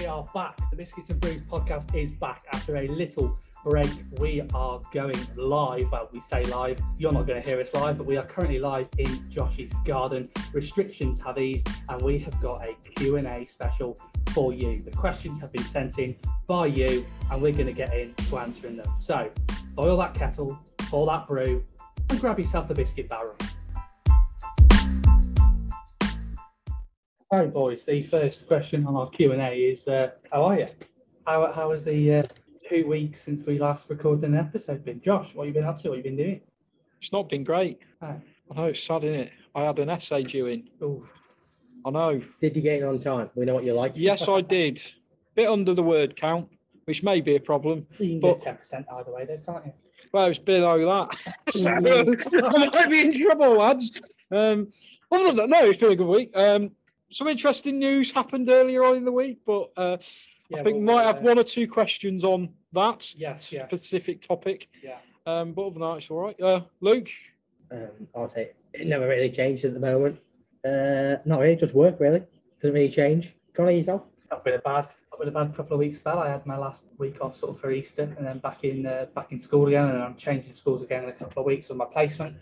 we are back. The Biscuits and Brews podcast is back after a little break. We are going live. Well, we say live. You're not going to hear us live, but we are currently live in Josh's garden. Restrictions have eased, and we have got a Q&A special for you. The questions have been sent in by you, and we're going to get into answering them. So, boil that kettle, pour that brew, and grab yourself a biscuit barrel. Hi, boys. The first question on our Q and A is, uh, "How are you? How how has the uh, two weeks since we last recorded an episode been?" Josh, what have you been up to? What have you been doing? It's not been great. Oh. I know it's sad, isn't it? I had an essay due in. Ooh, I know. Did you get it on time? We know what you're like. Yes, I did. Bit under the word count, which may be a problem. you can But- get ten percent either way, though, can't you? Well, it's below that. so, I might be in trouble, lads. Um, other than that, no, it's been a good week. Um, some interesting news happened earlier on in the week, but uh, Yeah, I think we well, might have uh, one or two questions on that Yes, yeah, specific topic. yeah. Um, but other than that, it's all right. Uh, Luke, Um, I'll say it never really changes at the moment. Uh, not really, just work really. Doesn't really change. Connor, yourself? Not been a bad, not been a bad couple of weeks spell. I had my last week off sort of for Easter, and then back in uh, back in school again, and I'm changing schools again in a couple of weeks with my placement.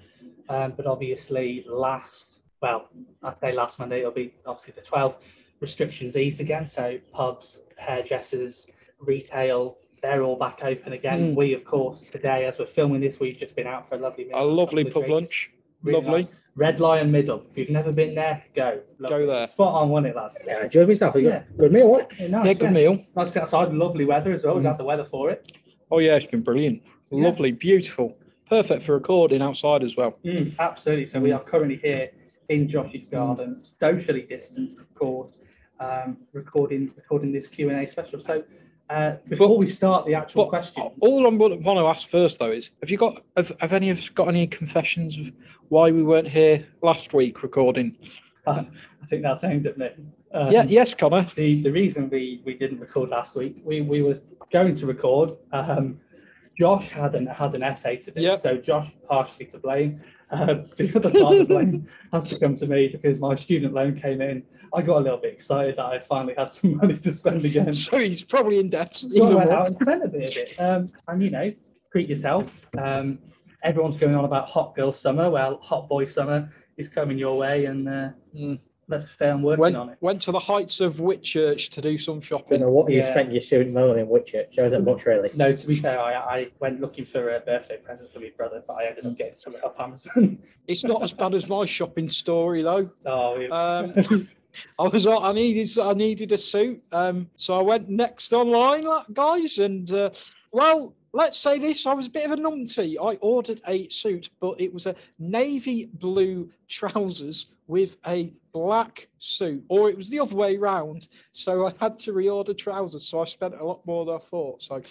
Um, but obviously, last well, I say last Monday, it'll be obviously the 12th. Restrictions eased again, so pubs, hairdressers, retail, they're all back open again. Mm. We, of course, today as we're filming this, we've just been out for a lovely meal. a lovely pub drinks. lunch. Really Lovely. nice. Red Lion Myddle. If you've never been there, go. Lovely. there. Spot on, wasn't it, lads? Yeah, I enjoyed myself. A good, Yeah. good meal. What? Yeah, nice, Yeah, good meal. Nice to outside, lovely weather as well. We Mm. had the weather for it. Oh yeah, it's been brilliant. Yeah. Lovely, beautiful, perfect for recording outside as well. absolutely. So we are currently here in Josh's garden, socially distanced, of course, um, recording recording this Q and A special. So uh, before we start the actual question, all I want to ask first though is, have you got have, have any of us got any confessions of why we weren't here last week recording? I think that's aimed at me. Um, yeah, yes, Connor. The the reason we we didn't record last week, we we was going to record. Um, Josh had an had an essay to do, Yep. so Josh partially to blame. Uh, the other part of blame has to come to me because my student loan came in. I got a little bit excited that I finally had some money to spend again. So he's probably in debt. So I went more. out and spent a bit of it. Um, and you know, treat yourself. Um, everyone's going on about hot girl summer. Well, hot boy summer is coming your way, and uh, Mm. Let's stay on working Went, on it. went to the heights of Whitchurch to do some I don't shopping. know what you Yeah. spent your student loan in Whitchurch. Shows that much really. No, to be fair, I, I went looking for a birthday present for my brother, but I ended up getting something off Amazon. It's not as bad as my shopping story though. oh, it- Um, I was I needed I needed a suit, um, so I went next online, like, guys, and uh, well, let's say this: I was a bit of a numpty. I ordered a suit, but it was a navy blue trousers with a black suit, or it was the other way round. So I had to reorder trousers. So I spent a lot more than I thought. So,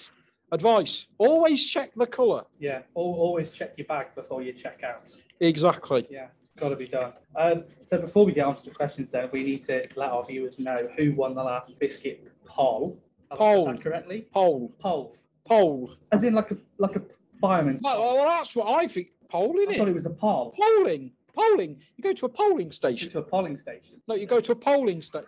advice: always check the colour. yeah, always check your bag before you check out. Exactly. Yeah, got to be done. Um, so before we get on to the questions, then we need to let our viewers know who won the last biscuit poll. Have I said Poll. correctly? Poll, Poll, poll. as in like a like a fireman. Well, well, that's what I think. Polling I it. thought it was a poll. polling, polling. You go to a polling station. To a polling station. No, you go to a polling station.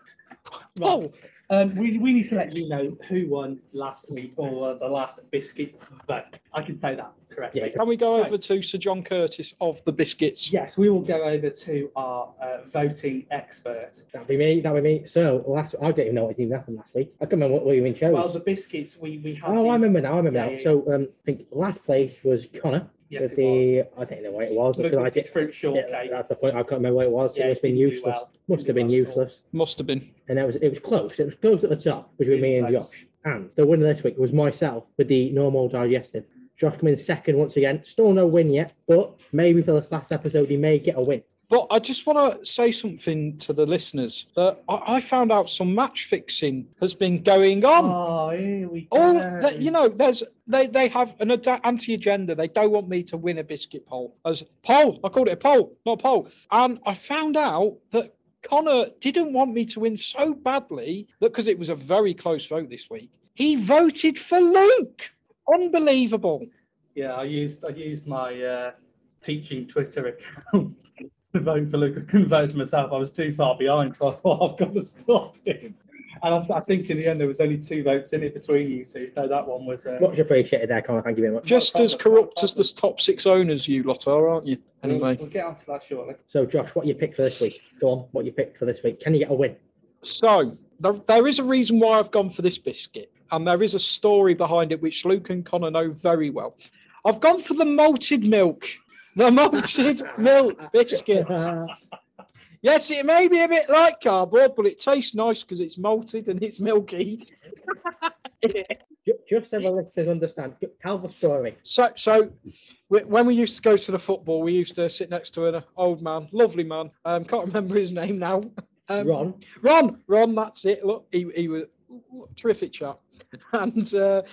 Poll. Um, we, we need to let you know who won last week or uh, the last biscuit vote. I can say that correctly. Yeah. Can we go Right. over to Sir John Curtice of the biscuits? Yes, we will go over to our uh, voting expert. That'll be me. That'll be me. So last, I don't even know what even happened last week. I can't remember what, what you even chose. Well, the biscuits we we have. oh, the- I remember now. I remember Yeah, now. yeah, So um, I think last place was Connor Yes, with it the. I don't know what it was. was. because I Look, did- it's fruit yeah, that's the point. I can't remember what it was. Yeah, it must have been useless. well. Must have been Didn't do well at all. useless. Must have been. and it was it was close. It was close at the top between me and Really close. Josh. And the winner this week was myself with the normal digestive. Josh coming in second once again. Still no win yet, but maybe for this last episode he may get a win. But I just want to say something to the listeners that I, I found out some match fixing has been going on. Oh, here we go. All you know, there's they they have an ad- anti-agenda. They don't want me to win a biscuit poll as poll. I called it a poll, not a poll. And I found out that Connor didn't want me to win so badly that because it was a very close vote this week, he voted for Luke. Unbelievable. Yeah, I used I used my uh, teaching Twitter account to vote for Luke. I couldn't vote for myself. I was too far behind, so I thought I've got to stop him. And I, I think in the end there was only two votes in it between you two. So that one was. Uh, Much appreciated there, Connor. Thank you very much. Just as corrupt as the top six owners, you lot are, aren't you? we'll, Anyway, we'll get onto that shortly. So, Josh, what you picked for this week? Go on, what you picked for this week? Can you get a win? so there, there is a reason why I've gone for this biscuit, and there is a story behind it which Luke and Connor know very well. I've gone for the malted milk, the malted milk biscuits. Yes, it may be a bit like cardboard, but it tastes nice because it's malted and it's milky. Just so the listeners understand, tell the story. So, so when we used to go to the football, we used to sit next to an old man, lovely man. Um, can't remember his name now. Um, Ron, Ron, Ron, that's it. Look, he, he was a terrific chap. And uh,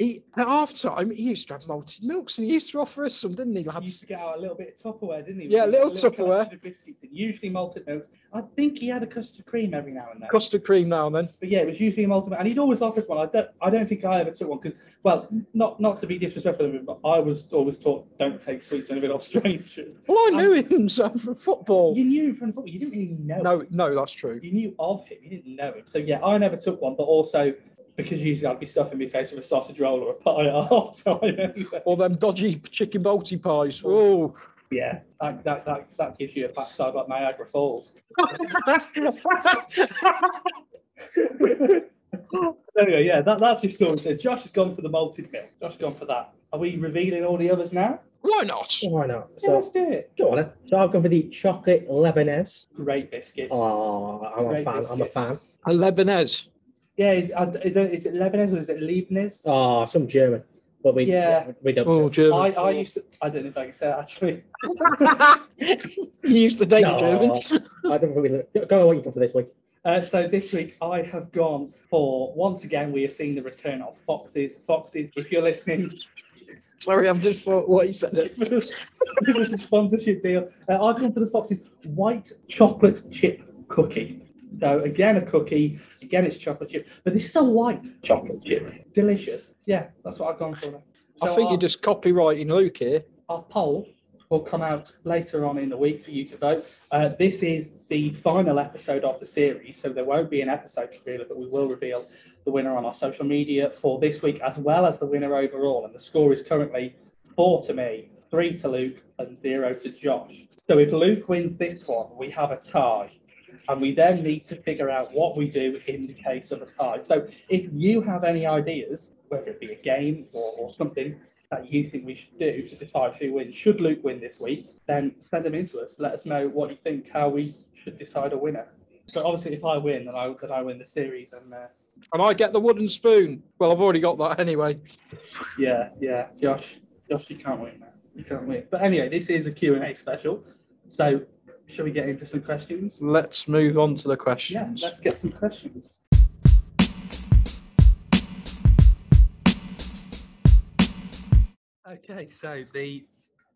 he, at half time, he used to have malted milks and he used to offer us some, didn't he, lads? He used to get out a little bit of Tupperware, didn't he? Yeah, With little his Tupperware. Biscuits, and usually malted milks. I think he had a custard cream every now and then. Custard cream now and then. But yeah, it was usually a malted, and he'd always offer us one. I don't, I don't think I ever took one because, well, not not to be disrespectful, him, but I was always taught don't take sweets and it off strangers. Well, I knew him so from football. You knew him from football. You didn't really know. No, no, that's true. You knew of him. You didn't know him. So yeah, I never took one, but also because usually I'd be stuffing my face with a sausage roll or a pie at half time. Or them dodgy chicken multi pies. Oh, Yeah, that, that, that, that gives you a backside like Niagara Falls. anyway, yeah, that, that's your story. So Josh has gone for the malted milk. Josh has gone for that. Are we revealing all the others now? why not? why not? Yeah, So, let's do it. go on then. So, I've gone for the chocolate Lebanese. Great biscuit. Oh, I'm a Great fan. I'm a fan. A Lebanese. Yeah, is, uh, is it Lebanese or is it Leibniz? Oh, some German. But we, Yeah. we don't. Oh, German. I, I used to, I don't know if I can say it actually. you used the date No. German. I don't really. Go on, what you got for this week? Uh, so this week I have gone for once again we are seeing the return of Foxes. Foxes, if you're listening, Sorry, I'm just for what you said. it was a sponsorship deal. Uh, I've gone for the Foxes white chocolate chip cookie. So again a cookie, again it's chocolate chip, but this is a white chocolate chip. Delicious. Yeah, that's what I've gone for. Then. I think our- you're just copywriting Luke here. our poll will come out later on in the week for you to vote. Uh, this is the final episode of the series, so there won't be an episode reveal, but we will reveal the winner on our social media for this week, as well as the winner overall. And the score is currently four to me, three to Luke, and zero to Josh. So if Luke wins this one, we have a tie. And we then need to figure out what we do in the case of a tie. So if you have any ideas, whether it be a game or, or something that you think we should do to decide who wins. Should Luke win this week, then send them in to us. Let us know what you think, how we should decide a winner. So obviously, if I win, then I then I win the series, and uh, And I get the wooden spoon. Well, I've already got that anyway. yeah, yeah, Josh, Josh, you can't win now. You can't win. But anyway, this is a Q and A special. So shall we get into some questions? Let's move on to the questions. Yeah, questions. let's get some questions. Okay, so the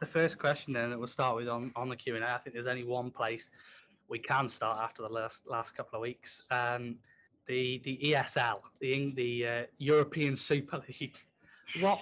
the first question then that we'll start with on, on the Q and A. I think there's only one place we can start after the last last couple of weeks. Um, the the ESL, the the uh, European Super League. What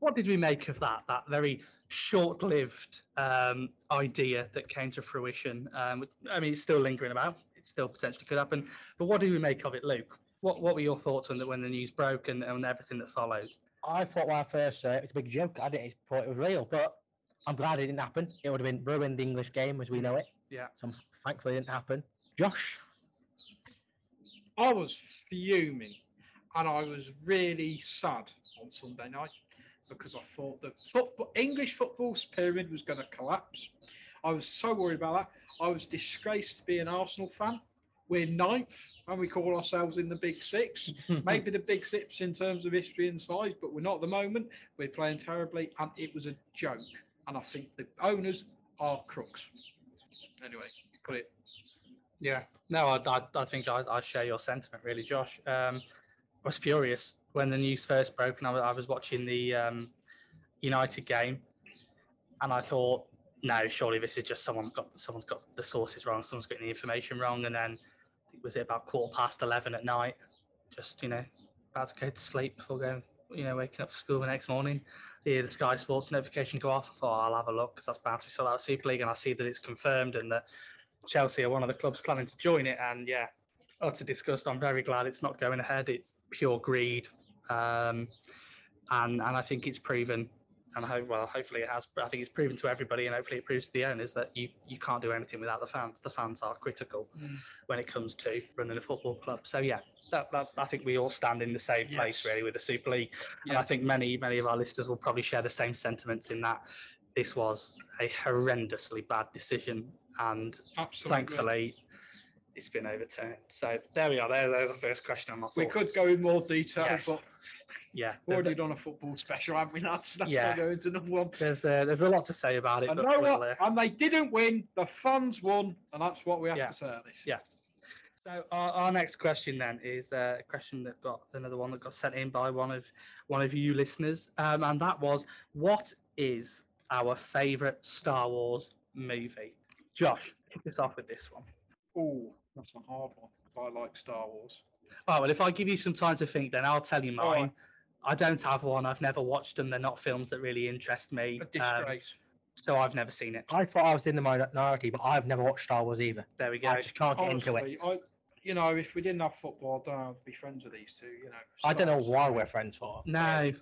what did we make of that? That very short-lived um, idea that came to fruition. Um, I mean, it's still lingering about. It still potentially could happen. But what do we make of it, Luke? What What were your thoughts when the when the news broke and, and everything that followed? I thought when I first saw it, was a big joke. I didn't thought it was real, but I'm glad it didn't happen. It would have been ruined the English game as we know it. Yeah. So thankfully it didn't happen. Josh, I was fuming and I was really sad on Sunday night because I thought that football, English football's pyramid was going to collapse. I was so worried about that. I was disgraced to be an Arsenal fan. We're ninth and we call ourselves in the big six. Maybe the big six in terms of history and size, but we're not at the moment. We're playing terribly and it was a joke. And I think the owners are crooks. Anyway, put it. Yeah, no, I, I, I think I, I share your sentiment, really, Josh. Um, I was furious when the news first broke, and I, I was watching the um, United game, and I thought, no, surely this is just someone's got someone's got the sources wrong, someone's getting the information wrong, and then was it about quarter past eleven at night, just you know, about to go to sleep before going, you know, waking up for school the next morning. Yeah, the Sky Sports notification go off. I thought I'll have a look because that's bound to be sold out Super League, and I see that it's confirmed and that Chelsea are one of the clubs planning to join it, and yeah, utter disgust. I'm very glad it's not going ahead. It's pure greed, um, and and I think it's proven. And I hope, well, hopefully it has. But I think it's proven to everybody, and hopefully it proves to the owners that you you can't do anything without the fans. The fans are critical Mm. when it comes to running a football club. So yeah, that, that I think we all stand in the same place really with the Super League. And I think many, many of our listeners will probably share the same sentiments in that this was a horrendously bad decision. And Absolutely. thankfully, it's been overturned. So there we are. There, there's the first question on my we could go in more detail, Yes. but yeah. we've already done a football special, haven't we? That's that's Yeah. going to another one. There's uh, there's a lot to say about it. And but we'll, what? uh, And they didn't win. The fans won, and that's what we have Yeah. to say. At this. Yeah. So our, our next question then is uh, a question that got another one that got sent in by one of one of you listeners, um, and that was, what is our favourite Star Wars movie? Josh, kick us off with this one. Oh, that's a hard one. I like Star Wars. Oh well, if I give you some time to think, then I'll tell you mine. I don't have one. I've never watched them. They're not films that really interest me. A um, so I've never seen it. I thought I was in the minority, but I've never watched Star Wars either. There we go. I just can't get into it. I, you know, if we didn't have football, I don't know, I'd be friends with these two. You know. I don't know why we're friends for. No,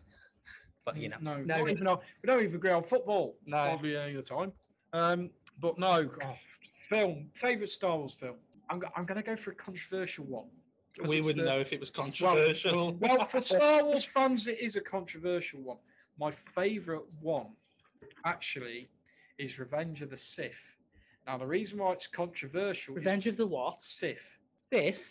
but you know, no, no, not even, on- we don't even agree on football. No. hardly any of the time. Um, but no, oh, film favorite Star Wars film. I'm I'm going to go for a controversial one. 'Cause we it's wouldn't the- know if it was controversial. Well, for Star Wars fans, it is a controversial one. My favourite one, actually, is Revenge of the Sith. Now, the reason why it's controversial Revenge of the what? is Sith. Fifth.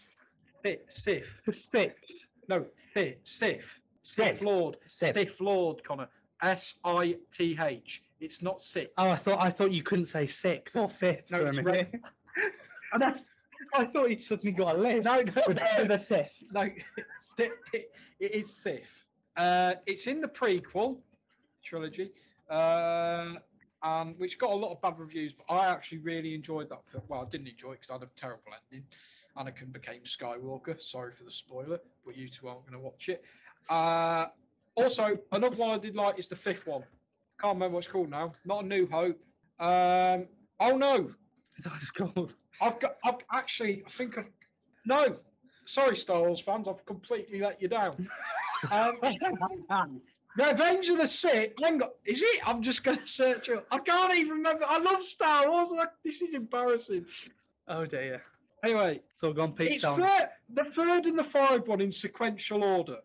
Sith. Sith. Sixth. No, Sith. Sith. Sith. Sith Lord. Sith. Sith Lord, Connor. S I T H. It's not Sith. Oh, I thought I thought you couldn't say sixth or fifth No, for a it's minute. and I, I thought he'd suddenly got a list. No, no, no. the fifth. No, it, it, it is Sith. Uh, it's in the prequel trilogy, uh, and which got a lot of bad reviews. But I actually really enjoyed that film. Well, I didn't enjoy it because I had a terrible ending. Anakin became Skywalker. Sorry for the spoiler, but you two aren't going to watch it. Uh, also, another one I did like is the fifth one. Can't remember what it's called now. Not a New Hope. Um, oh no, Is that what it's called? I've got. I've actually. I think I've. No, sorry, Star Wars fans. I've completely let you down. Um, Revenge of the Sith. Hang on, is it? I'm just going to search it. I can't even remember. I love Star Wars. Like, this is embarrassing. Oh dear. Anyway, It's all gone peak it's third, the third and the fourth one in sequential order.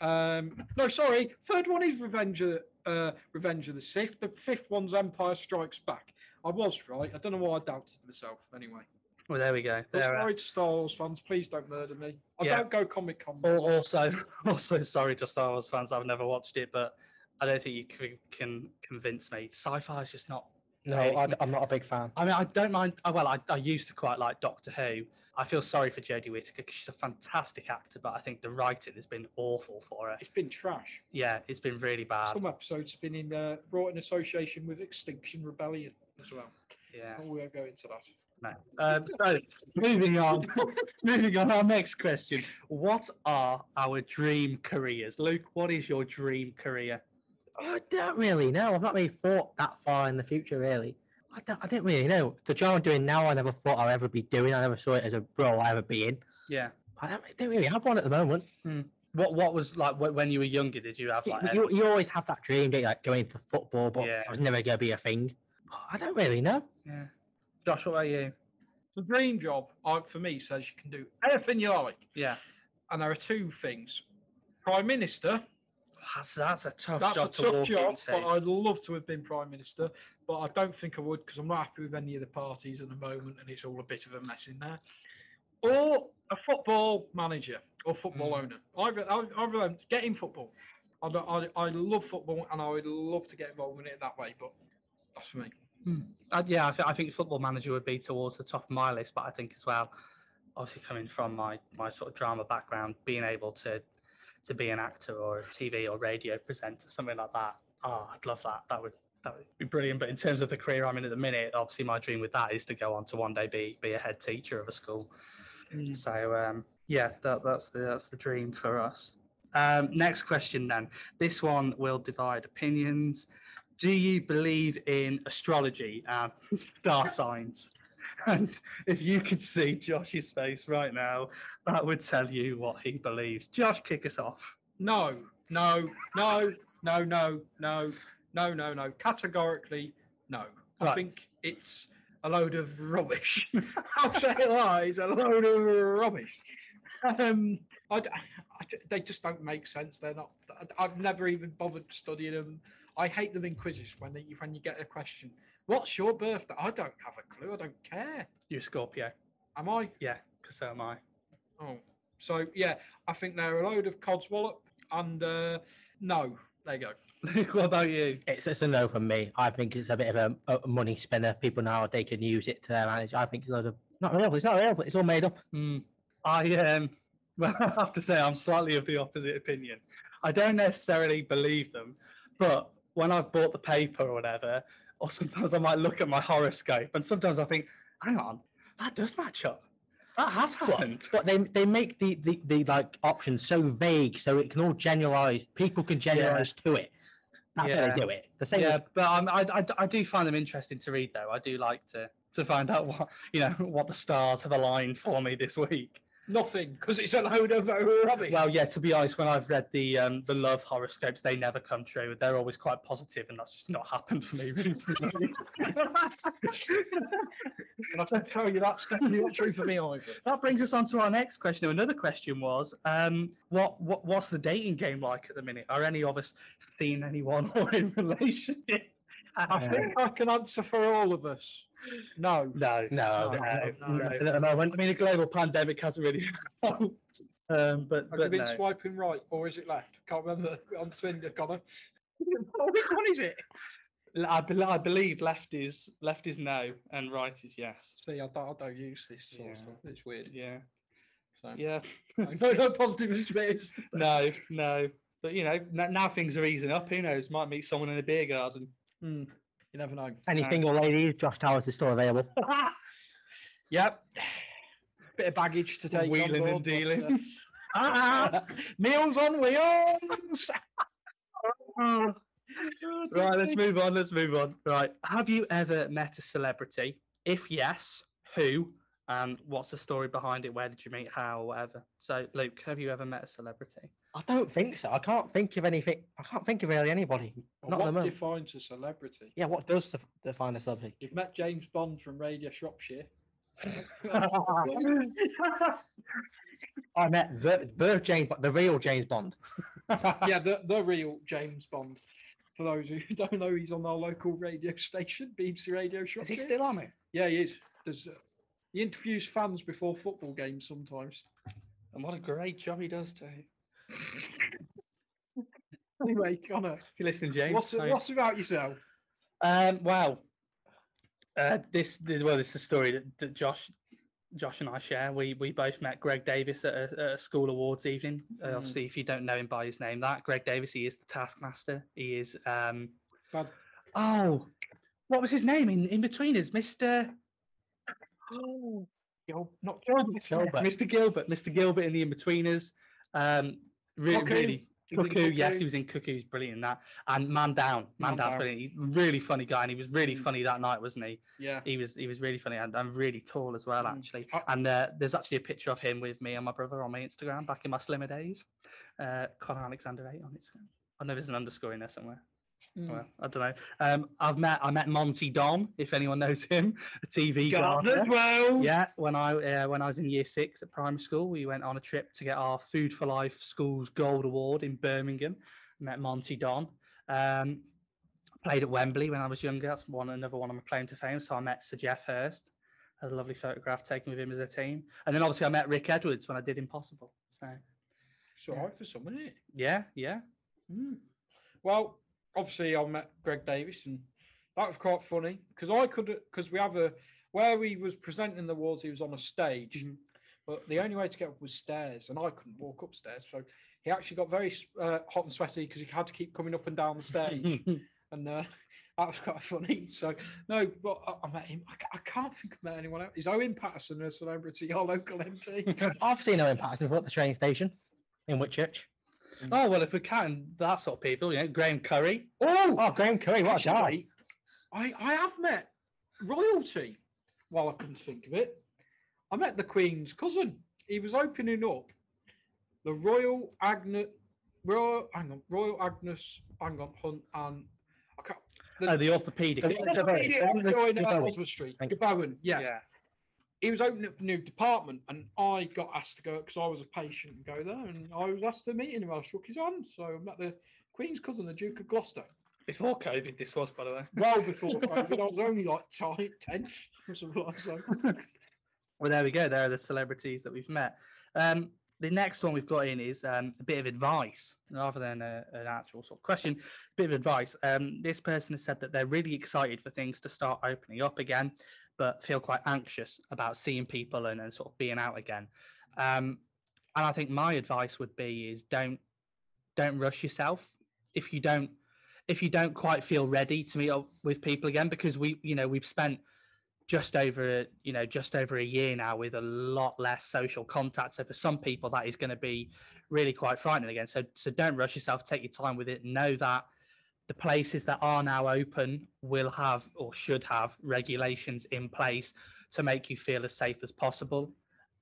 Um, no, sorry. Third one is Revenge of uh, Revenge of the Sith. The fifth one's Empire Strikes Back. I was right. I don't know why I doubted myself. Anyway. Well, there we go. But There. sorry to Star Wars fans, please don't murder me. I Yeah. don't go Comic Con. al- Also, also sorry to Star Wars fans. I've never watched it, but I don't think you can, can convince me. Sci-fi is just not. No, Hey. I, am not a big fan. I mean, I don't mind. uh, Well, I, I used to quite like Doctor Who. I feel sorry for Jodie Whittaker because she's a fantastic actor, but I think the writing has been awful for her. It's been trash. Yeah, it's been really bad. Some episodes have been in uh, brought in association with Extinction Rebellion as well. Yeah. We won't go into that. No. Um, so moving on, moving on. Our next question: What are our dream careers, Luke? What is your dream career? I don't really know. I've not really thought that far in the future, really. I don't, I didn't really know. The job I'm doing now, I never thought I'd ever be doing. I never saw it as a role I ever be in. Yeah. I don't, I don't really have one at the moment. What What was like when you were younger? Did you have You, like? you, you always have that dream, don't you, like going for football, but Yeah. it was never going to be a thing. I don't really know. yeah. Josh, what about you? The dream job, uh, for me, says you can do anything you like. Yeah. And there are two things: Prime Minister. That's that's a tough That's a job to tough walk job, but I'd love to have been Prime Minister. But I don't think I would because I'm not happy with any of the parties at the moment, and it's all a bit of a mess in there. Or a football manager or football Mm. owner. Of them, get in football. I, I, I love football, and I would love to get involved in it that way. But that's for me. Uh, yeah, I, th- I think football manager would be towards the top of my list, but I think as well, obviously coming from my my sort of drama background, being able to to be an actor or a TV or radio presenter, something like that. Oh, I'd love that. That would that would be brilliant. But in terms of the career I'm in at the minute, obviously my dream with that is to go on to one day be be a head teacher of a school. So um, yeah, that, that's the that's the dream for us. Um, next question then. This one will divide opinions. Do you believe in astrology and star signs? And if you could see Josh's face right now, that would tell you what he believes. Josh, kick us off. No, no, no, no, no, no, no, no, no. Categorically, no. I think it's a load of rubbish. I'll say it lies, a load of rubbish. Um, I d- I d- they just don't make sense. They're not. I- I've never even bothered studying them. I hate them in quizzes when they when you get a question. What's your birthday? I don't have a clue. I don't care. You're a Scorpio. Am I? Yeah, because so am I. Oh, so yeah, I think they're a load of codswallop. And uh, no, there you go. Luke, what about you? It's, it's a no from me. I think it's a bit of a, a money spinner. People now they can use it to their advantage. I think it's a load of not real. It's not real. It's all made up. Hmm. I um, well, I have to say I'm slightly of the opposite opinion. I don't necessarily believe them, but when I've bought the paper or whatever, or sometimes I might look at my horoscope, and sometimes I think, hang on, that does match up. That has happened. But they they make the, the, the like options so vague, so it can all generalize. People can generalize to it. That's how they do it. The same. Yeah, but um, I, I, I do find them interesting to read, though. I do like to to find out what you know what the stars have aligned for me this week. Nothing, because it's a load of rubbish. Well, yeah. To be honest, when I've read the um, the love horoscopes, they never come true. They're always quite positive, and that's just not happened for me recently. and I tell you that's definitely not true for me either. that brings us on to our next question. Another question was, um, what what what's the dating game like at the minute? Are any of us seeing anyone or in relationship? I think I can answer for all of us. No. No, No, no, no, no. At the moment, I mean, the global pandemic hasn't really helped. Um, but, Have you but been no. swiping right or is it left? Can't remember on Tinder, Connor. Which one is it? L- I, bel I believe left is left is no and right is yes. See, I don't, I don't use this sort of Yeah. stuff. It's weird. Yeah, So. yeah. no, no positive experience. No, no. But you know, n- now things are easing up. Who knows? Might meet someone in a beer garden. Hmm, You never know. any No. single ladies, Josh Towers is still available. Yep. Bit of baggage to take. on Wheeling and board, but, uh, dealing. ah, meals on wheels. Right, let's move on. Let's move on. Right. Have you ever met a celebrity? If yes, who? And what's the story behind it? Where did you meet? How? Whatever. So, Luke, have you ever met a celebrity? I don't think so. I can't think of anything. I can't think of really anybody. Well, Not at the what defines a celebrity? Yeah, what does def- define a celebrity? You've met James Bond from Radio Shropshire. I met the, the James, Bond- the real James Bond. yeah, the, the real James Bond. For those who don't know, he's on our local radio station, BBC Radio Shropshire. Is he still on it? Yeah, he is. There's, uh, he interviews fans before football games sometimes. And what a great job he does too. Anyway, Connor, If you're listening, James. what's, what's about yourself? Um, wow. Uh, this, this, well, this is a story that, that Josh, Josh and I share. We we both met Greg Davies at a, at a school awards evening. Uh, Mm. Obviously, if you don't know him by his name, that Greg Davies, he is the Taskmaster. He is. Um, Bad. oh, what was his name in in between us, Mister? Oh, Gil- not Gilbert. Gilbert. Mr. Gilbert. Mr. Gilbert in the Inbetweeners. Um, really, Cuckoo. really. In Cuckoo, yes, he was in Cuckoo. He's brilliant in that. And Man Down, Man, Man Down's Down. brilliant. He's really funny guy, and he was really Mm. funny that night, wasn't he? Yeah. He was he was really funny and, and really tall as well, Mm. actually. And uh, there's actually a picture of him with me and my brother on my Instagram back in my slimmer days. Uh, Connor Alexander eight on Instagram. I know there's an underscore in there somewhere. Mm. Well, I don't know. Um, I've met I met Monty Don, if anyone knows him, a TV gardener. well. Yeah, when I uh, when I was in year six at primary school, we went on a trip to get our Food for Life Schools Gold Award in Birmingham. Met Monty Don. Um, played at Wembley when I was younger. That's one another one of my claim to fame. So I met Sir Geoff Hurst. Had a lovely photograph taken with him as a team. And then obviously I met Rick Edwards when I did Impossible. So It's all right for some, isn't it? yeah, yeah. Mm. Well, obviously, I met Greg Davies, and that was quite funny because I could, because we have a where he was presenting the awards, he was on a stage, Mhm. but the only way to get up was stairs, and I couldn't walk upstairs, so he actually got very uh, hot and sweaty because he had to keep coming up and down the stage, and uh, that was quite funny. So no, but I, I met him. I, I can't think of met anyone else. Is Owen Paterson a celebrity? Our local MP. I've seen Owen Paterson at the train station in Whitchurch. Mm. oh well, if we can, that sort of people, you know, Graham Curry. oh, Oh, Graham Curry, what a guy. I, I have met royalty. while I couldn't think of it, I met the Queen's cousin. He was opening up the Royal Agnes, Royal, hang on, Royal Agnes, hang on, Hunt, and I can't. Oh, the orthopedic. The- the- the- the- the- the- the- Oswald Street, you. Gobowen, yeah. yeah. He was opening up a new department, and I got asked to go because I was a patient and go there, and I was asked to meet him. I shook his hand, so I met the Queen's cousin, the Duke of Gloucester. Before COVID, this was, by the way. Well before COVID, I was only like tight, ten or something like that. Well, there we go. There are the celebrities that we've met. Um, the next one we've got in is um, a bit of advice rather than a, an actual sort of question. bit of advice. Um, this person has said that they're really excited for things to start opening up again, but feel quite anxious about seeing people and, and sort of being out again. Um, and I think my advice would be is don't don't rush yourself. If you don't if you don't quite feel ready to meet up with people again, because we you know we've spent just over you know just over a year now with a lot less social contact so for some people that is going to be really quite frightening again so so don't rush yourself take your time with it know that the places that are now open will have or should have regulations in place to make you feel as safe as possible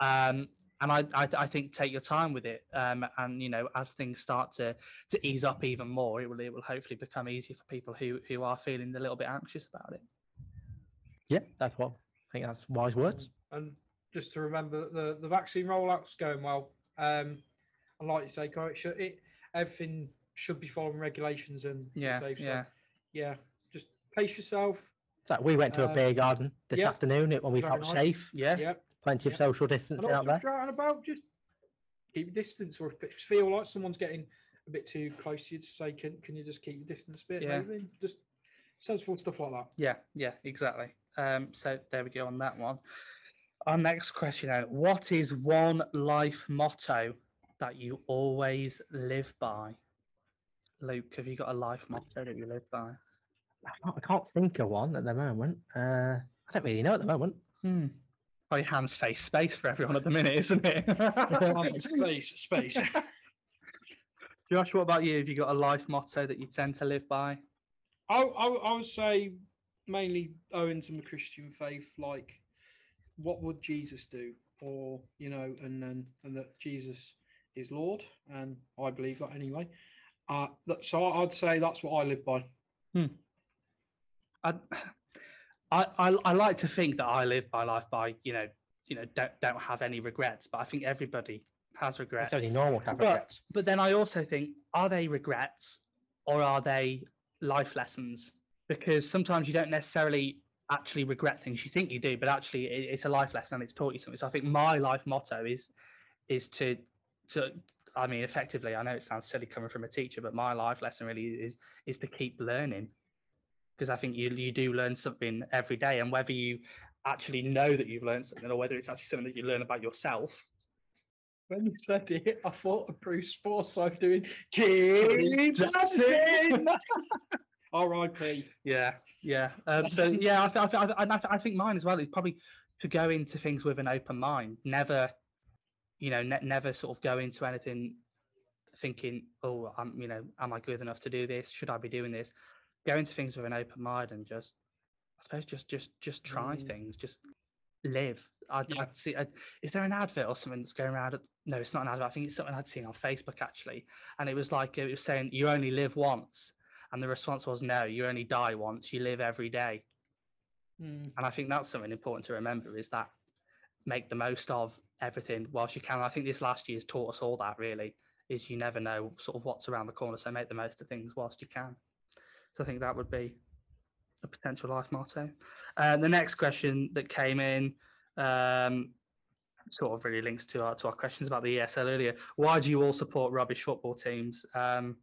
um, and I, I I think take your time with it um, and you know as things start to to ease up even more it will it will hopefully become easier for people who who are feeling a little bit anxious about it Yeah, that's what I think that's wise words. and just to remember the, the vaccine rollout's going well. Um, and like you say, Corey, it it, everything should be following regulations and yeah safe, so, yeah yeah. Just pace yourself. So we went to a Uh, beer garden this yeah, afternoon it- when we felt safe. yeah Yeah. Plenty of social distancing out there. if out and about, just keep your distance. Or if you feel like someone's getting a bit too close to you, to say, can can you just keep your distance a bit? Yeah. Maybe just sensible stuff like that. Yeah, yeah, exactly. Um, so there we go on that one. Our next question then, what is one life motto that you always live by? Luke, have you got a life motto that you live by? I can't, think of one at the moment. Uh, I don't really know at the moment. Hmm. Oh, your hands face space for everyone at the minute, isn't it? space, space. Josh, what about you? Have you got a life motto that you tend to live by? I, I, I would say mainly owing to my Christian faith, like what would Jesus do, or you know, and then and that Jesus is Lord, and I believe that anyway. Uh, so I'd say that's what I live by. I, I, I, I like to think that I live my life by, you know, you know, don't don't have any regrets. But I think everybody has regrets. It's only normal to have But- regrets. But then I also think, are they regrets or are they life lessons? Because sometimes you don't necessarily actually regret things. You think you do, but actually it, it's a life lesson and it's taught you something. So I think my life motto is is to to I mean effectively, I know it sounds silly coming from a teacher, but my life lesson really is is to keep learning. Because I think you you do learn something every day, and whether you actually know that you've learned something or whether it's actually something that you learn about yourself, When you said it, I thought of Bruce Forsyth doing Keep dancing. R.I.P. Yeah, yeah. Um, so yeah, I, th- I, th- I, th- I think mine as well is probably to go into things with an open mind. Never, you know, ne- never sort of go into anything thinking, oh, I'm, you know, am I good enough to do this? Should I be doing this? Go into things with an open mind and just, I suppose, just just just try Mm. things. Just live. I'd, Yeah. I'd see. I'd, is there an advert or something that's going around? At, no, it's not an advert. I think it's something I'd seen on Facebook actually, and it was like it was saying you only live once. And the response was, no, you only die once, you live every day. Mm. And I think that's something important to remember is that make the most of everything whilst you can. I think this last year's taught us all that really, is you never know sort of what's around the corner. So make the most of things whilst you can. So I think that would be a potential life motto. Uh, the next question that came in um, sort of really links to our to our questions about the ESL earlier. Why do you all support rubbish football teams? Um,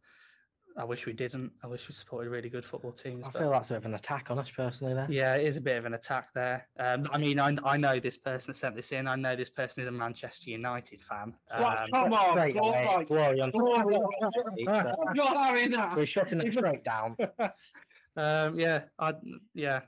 I wish we didn't. I wish we supported really good football teams. I but- feel that's a bit of an attack on us personally there. yeah, it is a bit of an attack there. Um, I mean, I, I know this person sent this in. I know this person is a Manchester United fan. Right, Um, come on, Straight all away, right. glory on I'm not having that. We're shutting them straight down. um, yeah, I, yeah.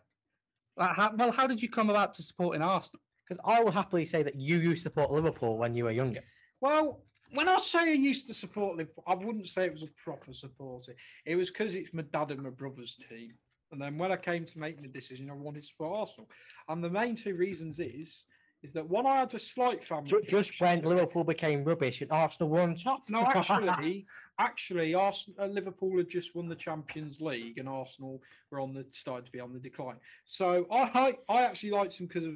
Uh, how, well, how did you come about to supporting Arsenal? Because I will happily say that you used to support Liverpool when you were younger. Well, when I say I used to support Liverpool, I wouldn't say it was a proper supporter. It was because it's my dad and my brother's team. And then when I came to making the decision, I wanted to support Arsenal. And the main two reasons is is that one, I had a slight family. Ju- Just when. Liverpool became rubbish and Arsenal were on top. No, actually, actually, Arsenal, uh, Liverpool had just won the Champions League, and Arsenal were on the started to be on the decline. So I, I, I actually liked him because of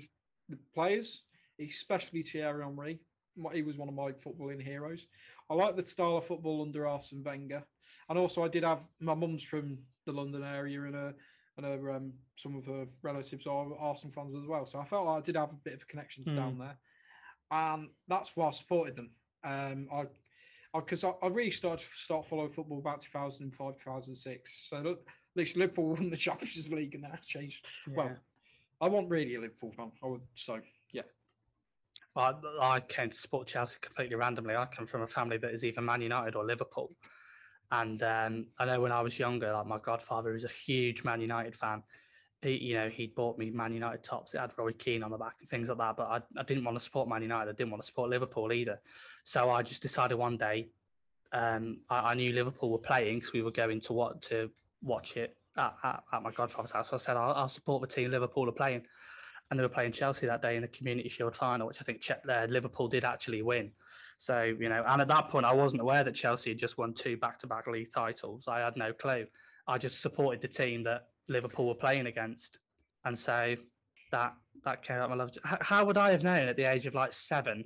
the players, especially Thierry Henry. My- He was one of my footballing heroes. I like the style of football under Arsene Wenger, and also I did have my mum's from the London area, and her and her, um, some of her relatives are Arsenal fans as well. So I felt like I did have a bit of a connection Hmm. down there, and that's why I supported them. Um, I because I, I really started to start following football about 2005, 2006. So look, at least Liverpool won the Champions League and that's changed. Well, I want really a Liverpool fan. I would so yeah. I, I came to support Chelsea completely randomly. I come from a family that is either Man United or Liverpool. And um, I know when I was younger, like my godfather was a huge Man United fan. He, you know, he bought me Man United tops. It had Roy Keane on the back and things like that. But I, I didn't want to support Man United. I didn't want to support Liverpool either. So I just decided one day, um, I, I knew Liverpool were playing because we were going to what to watch it at, at, at my godfather's house. So I said I'll, I'll support the team Liverpool are playing and they were playing Chelsea that day in the Community Shield final, which I think Che- uh, Liverpool did actually win. So you know, and at that point, I wasn't aware that Chelsea had just won two back-to-back league titles. I had no clue. I just supported the team that Liverpool were playing against, and so that that came out my love. How would I have known at the age of like seven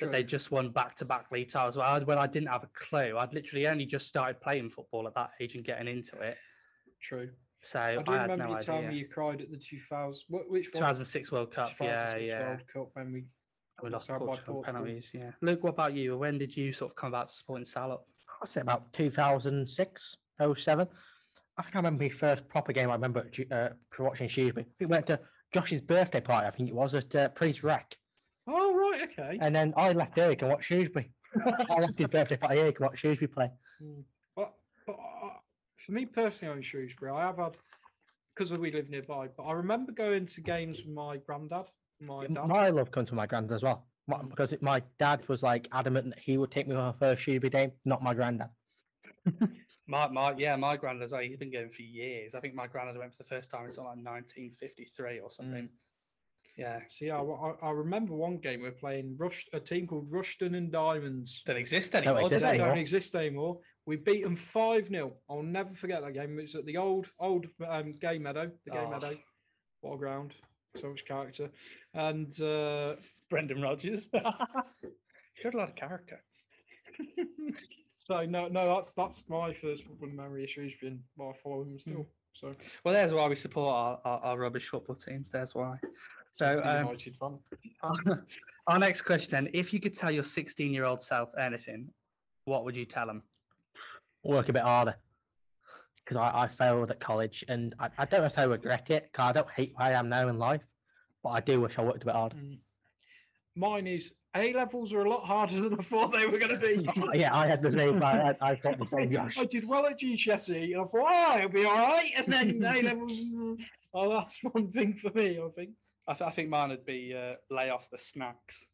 that they just won back-to-back league titles? Well, I, when I didn't have a clue, I'd literally only just started playing football at that age and getting into it. True. So I I, do had remember no you telling me you cried at the 2000. Which one? 2006 World Cup, yeah, 2006 yeah. World Cup when we We lost out by Portugal penalties, yeah. Luke, what about you? When did you sort of come back to supporting Salop? I say about 2006, 07. I think I remember my first proper game I remember uh, watching Shrewsbury. We went to Josh's birthday party, I think it was, at uh, Prees Rec. Oh right, okay. And then I left Eric and watched Shrewsbury. I left his birthday party Eric and watched Shrewsbury play. But, but uh, for me personally, on Shrewsbury, I have had because we live nearby. But I remember going to games with my granddad, my dad. My love comes from my granddad as well. My- Mm. Because it, my dad was like adamant that he would take me on my first Shrewsbury game, not my granddad. My, my, yeah, my granddad's like, he's been going for years. I think my granddad went for the first time in something like 1953 or something. Yeah, So yeah, I, I- I remember one game we were playing Rush, a team called Rushden and Diamonds. don't exist anymore. Oh, they do they? don't anymore. exist anymore. We beat them five 0 I'll never forget that game. It was at the old old um, Gay Meadow, the Gay Oh. Meadow. What a ground! So much character. And uh, Brendan Rodgers. Showed a lot of character. so no, no, that's that's my first football memory of Shrewsbury, and why I follow them still. So Well, there's why we support our, our, our rubbish football teams. There's why. So, um, United fan. our, our next question then: If you could tell your 16-year-old self anything, what would you tell him? Work a bit harder. Because I, I failed at college and I, I don't necessarily regret it because I don't hate where I am now in life, but I do wish I worked a bit harder. Mm. Mine is A levels are a lot harder than I thought they were going to be. yeah, I had the same. I, I thought the same, Josh. I did well at GCSE, and I thought, oh, it'll be all right. And then A levels, mm, oh, that's one thing for me, I think. I, th- I think mine would be uh, lay off the snacks.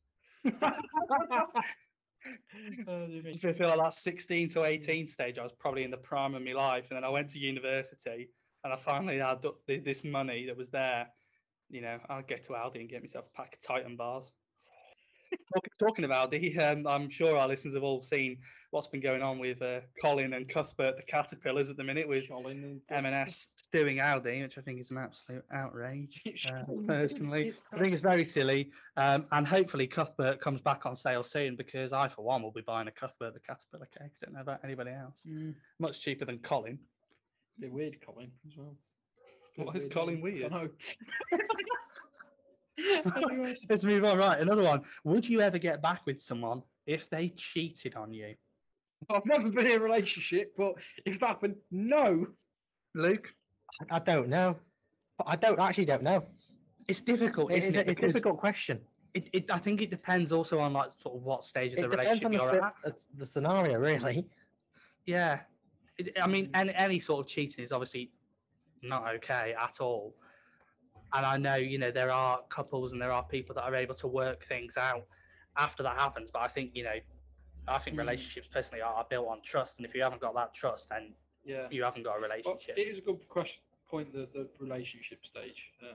Oh. I feel like that 16 to 18 stage, I was probably in the prime of my life. And then I went to university and I finally had th- th- this money that was there. You know, I'll get to Aldi and get myself a pack of Titan bars. Talk- Talking about Aldi, um, I'm sure our listeners have all seen what's been going on with uh, Colin and Cuthbert, the caterpillars, at the minute with Colin and- M&S doing Aldi, which I think is an absolute outrage. Uh, personally, I think it's very silly. Um, and hopefully Cuthbert comes back on sale soon because I, for one, will be buying a Cuthbert the caterpillar cake. I don't know about anybody else. Mm, Much cheaper than Colin. bit weird, Colin, as well. Why is Colin I weird? Oh know. Anyway. Let's move on. Right, another one. Would you ever get back with someone if they cheated on you? I've never been in a relationship, but if that happened, no. Luke, I don't know. I don't actually don't know. it's difficult, It's, isn't a, it? it's a difficult question. it, it, I think it depends also on like sort of what stage of It the depends relationship on you're sce- at. it's the scenario, really. Yeah. It, I mean, any, any sort of cheating is obviously not okay at all. And I know, you know, there are couples and there are people that are able to work things out after that happens. But I think, you know, I think Mm. relationships personally are built on trust. And if you haven't got that trust, then Yeah. you haven't got a Well, relationship. it is a good question point the, the relationship stage. Uh,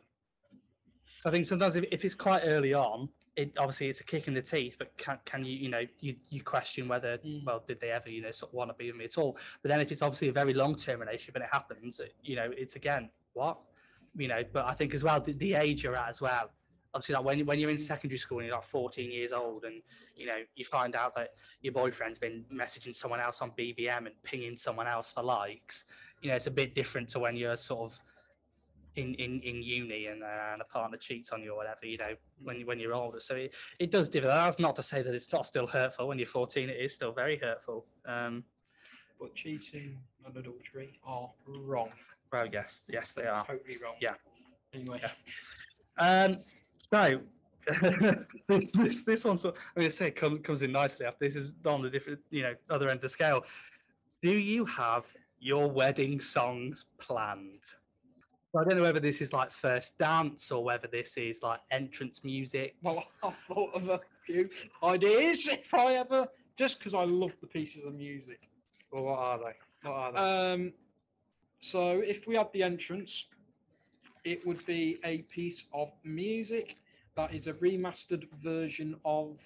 I think sometimes if, if it's quite early on, it obviously it's a kick in the teeth, but can can you you know you, you question whether Mm. well did they ever you know sort of want to be with me at all? But then if it's obviously a very long term relationship and it happens, you know it's again what you know. But I think as well the, the age you're at as well. Obviously, like when when you're in secondary school and you're like 14 years old, and you know you find out that your boyfriend's been messaging someone else on BBM and pinging someone else for likes. You know, it's a bit different to when you're sort of in in, in uni and, uh, and a partner cheats on you or whatever. You know, when when you're older. So it, it does differ. That's not to say that it's not still hurtful. When you're 14, it is still very hurtful. Um, but cheating and adultery are wrong. Well, yes, yes, they are. Totally wrong. Yeah. Anyway. Yeah. Um, so this this this one, sort- I'm going to say, come, comes in nicely after this is on the different, you know, other end of scale. Do you have your wedding songs planned? So I don't know whether this is like first dance or whether this is like entrance music. Well, I've thought of a few ideas if I ever, just because I love the pieces of music. Well, what are they? What are they? Um, so if we had the entrance, it would be a piece of music that is a remastered version of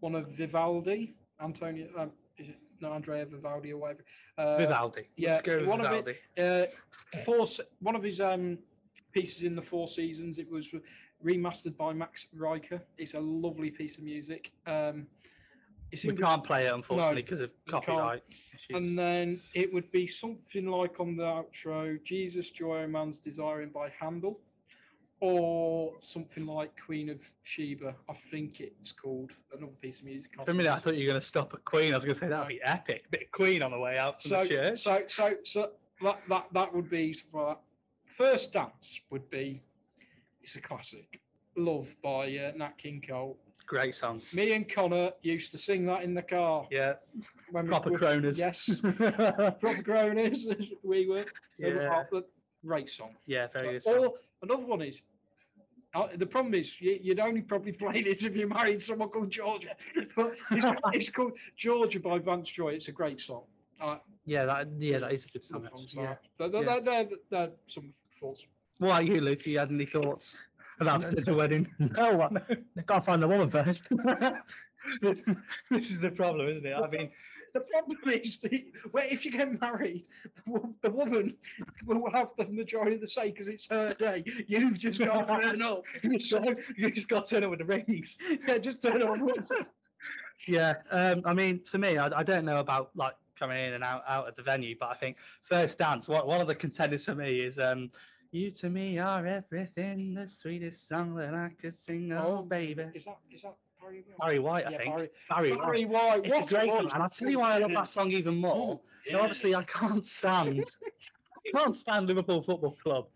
one of Vivaldi, Antonio, um, is it no Andrea Vivaldi or whatever. Uh, Vivaldi. yeah, Let's go with one of it- Vivaldi. uh, four, one of his um, pieces in the Four Seasons. It was remastered by Max Richter. It's a lovely piece of music. Um, We can't play it unfortunately No, because of copyright. And then it would be something like on the outro, Jesus Joy O Man's Desiring by Handel, or something like Queen of Sheba. I think it's called another piece of music. For a minute, I thought you were going to stop at Queen. I was going to say that'd be epic. A Bit of Queen on the way out from so, the church. so, so, so that, that, that would be something like that. First dance would be, it's a classic, Love by uh, Nat King Cole. Great song. Me and Connor used to sing that in the car. Yeah, when proper were- Croners. Yes, proper croners. as we were. Yeah. part of Great song. yeah, very good song. Or another one is, uh, the problem is you, you'd only probably play this if you married someone called Georgia. But it's, it's called Georgia by Vance Joy. It's a great song. Uh, Yeah, that yeah, that is a good song. love songs actually, like Yeah. that. They're, Yeah. they're, they're, they're some thoughts. What about you, Luke? You had any thoughts about the wedding? No, one. Got to find the woman first. this is the problem, isn't it? I mean, The problem is, the, well, if you get married, the, the woman will have the majority of the say because it's her day. You've just got to turn up. so you just got to turn up with the rings. Yeah, just turn up. Yeah, um, I mean, for me, I, I don't know about like coming in and out out of the venue, but I think first dance. One one of the contenders for me is um, "You to me are everything, the sweetest song that I could sing." Oh, Oh, baby, Is that is that Barry White? Barry White, I Yeah, think. Barry- Barry, White. Barry White. It's a what great song, and I'll tell you why I love that song even more. So obviously, I can't stand, I can't stand Liverpool Football Club,